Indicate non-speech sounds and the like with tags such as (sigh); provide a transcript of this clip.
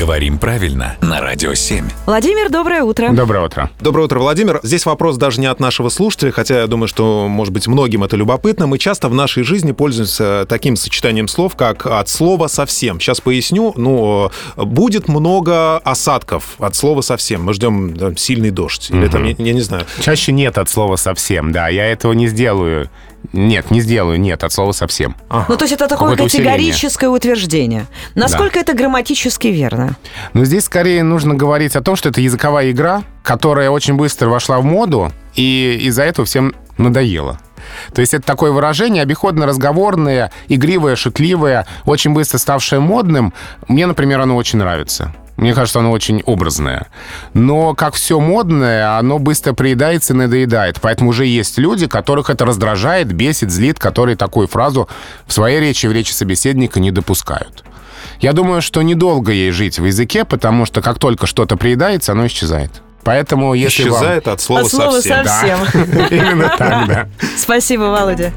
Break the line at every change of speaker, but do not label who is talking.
Говорим правильно на Радио 7.
Владимир, доброе утро.
Доброе утро.
Доброе утро, Владимир. Здесь вопрос даже не от нашего слушателя, хотя я думаю, что, может быть, многим это любопытно. Мы часто в нашей жизни пользуемся таким сочетанием слов, как от слова совсем. Сейчас поясню. Ну, будет много осадков от слова совсем. Мы ждем там, сильный дождь. Или там, я, я не знаю.
Чаще нет от слова совсем, да. Я этого не сделаю. Нет, не сделаю, нет, от слова совсем.
Ну, то есть это такое
Какое-то усиление.
категорическое утверждение. Насколько это грамматически верно?
Но здесь скорее нужно говорить о том, что это языковая игра, которая очень быстро вошла в моду, и из-за этого всем надоело. То есть это такое выражение обиходно-разговорное, игривое, шутливое, очень быстро ставшее модным. Мне, например, оно очень нравится. Мне кажется, оно очень образное. Но, как все модное, оно быстро приедается и надоедает. Поэтому уже есть люди, которых это раздражает, бесит, злит, которые такую фразу в своей речи, в речи собеседника не допускают. Я думаю, что недолго ей жить в языке, потому что как только что-то приедается, оно исчезает. Поэтому если вам-
Исчезает от слова
От слова
совсем.
совсем. (laughs)
Именно так, да.
Спасибо, Володя.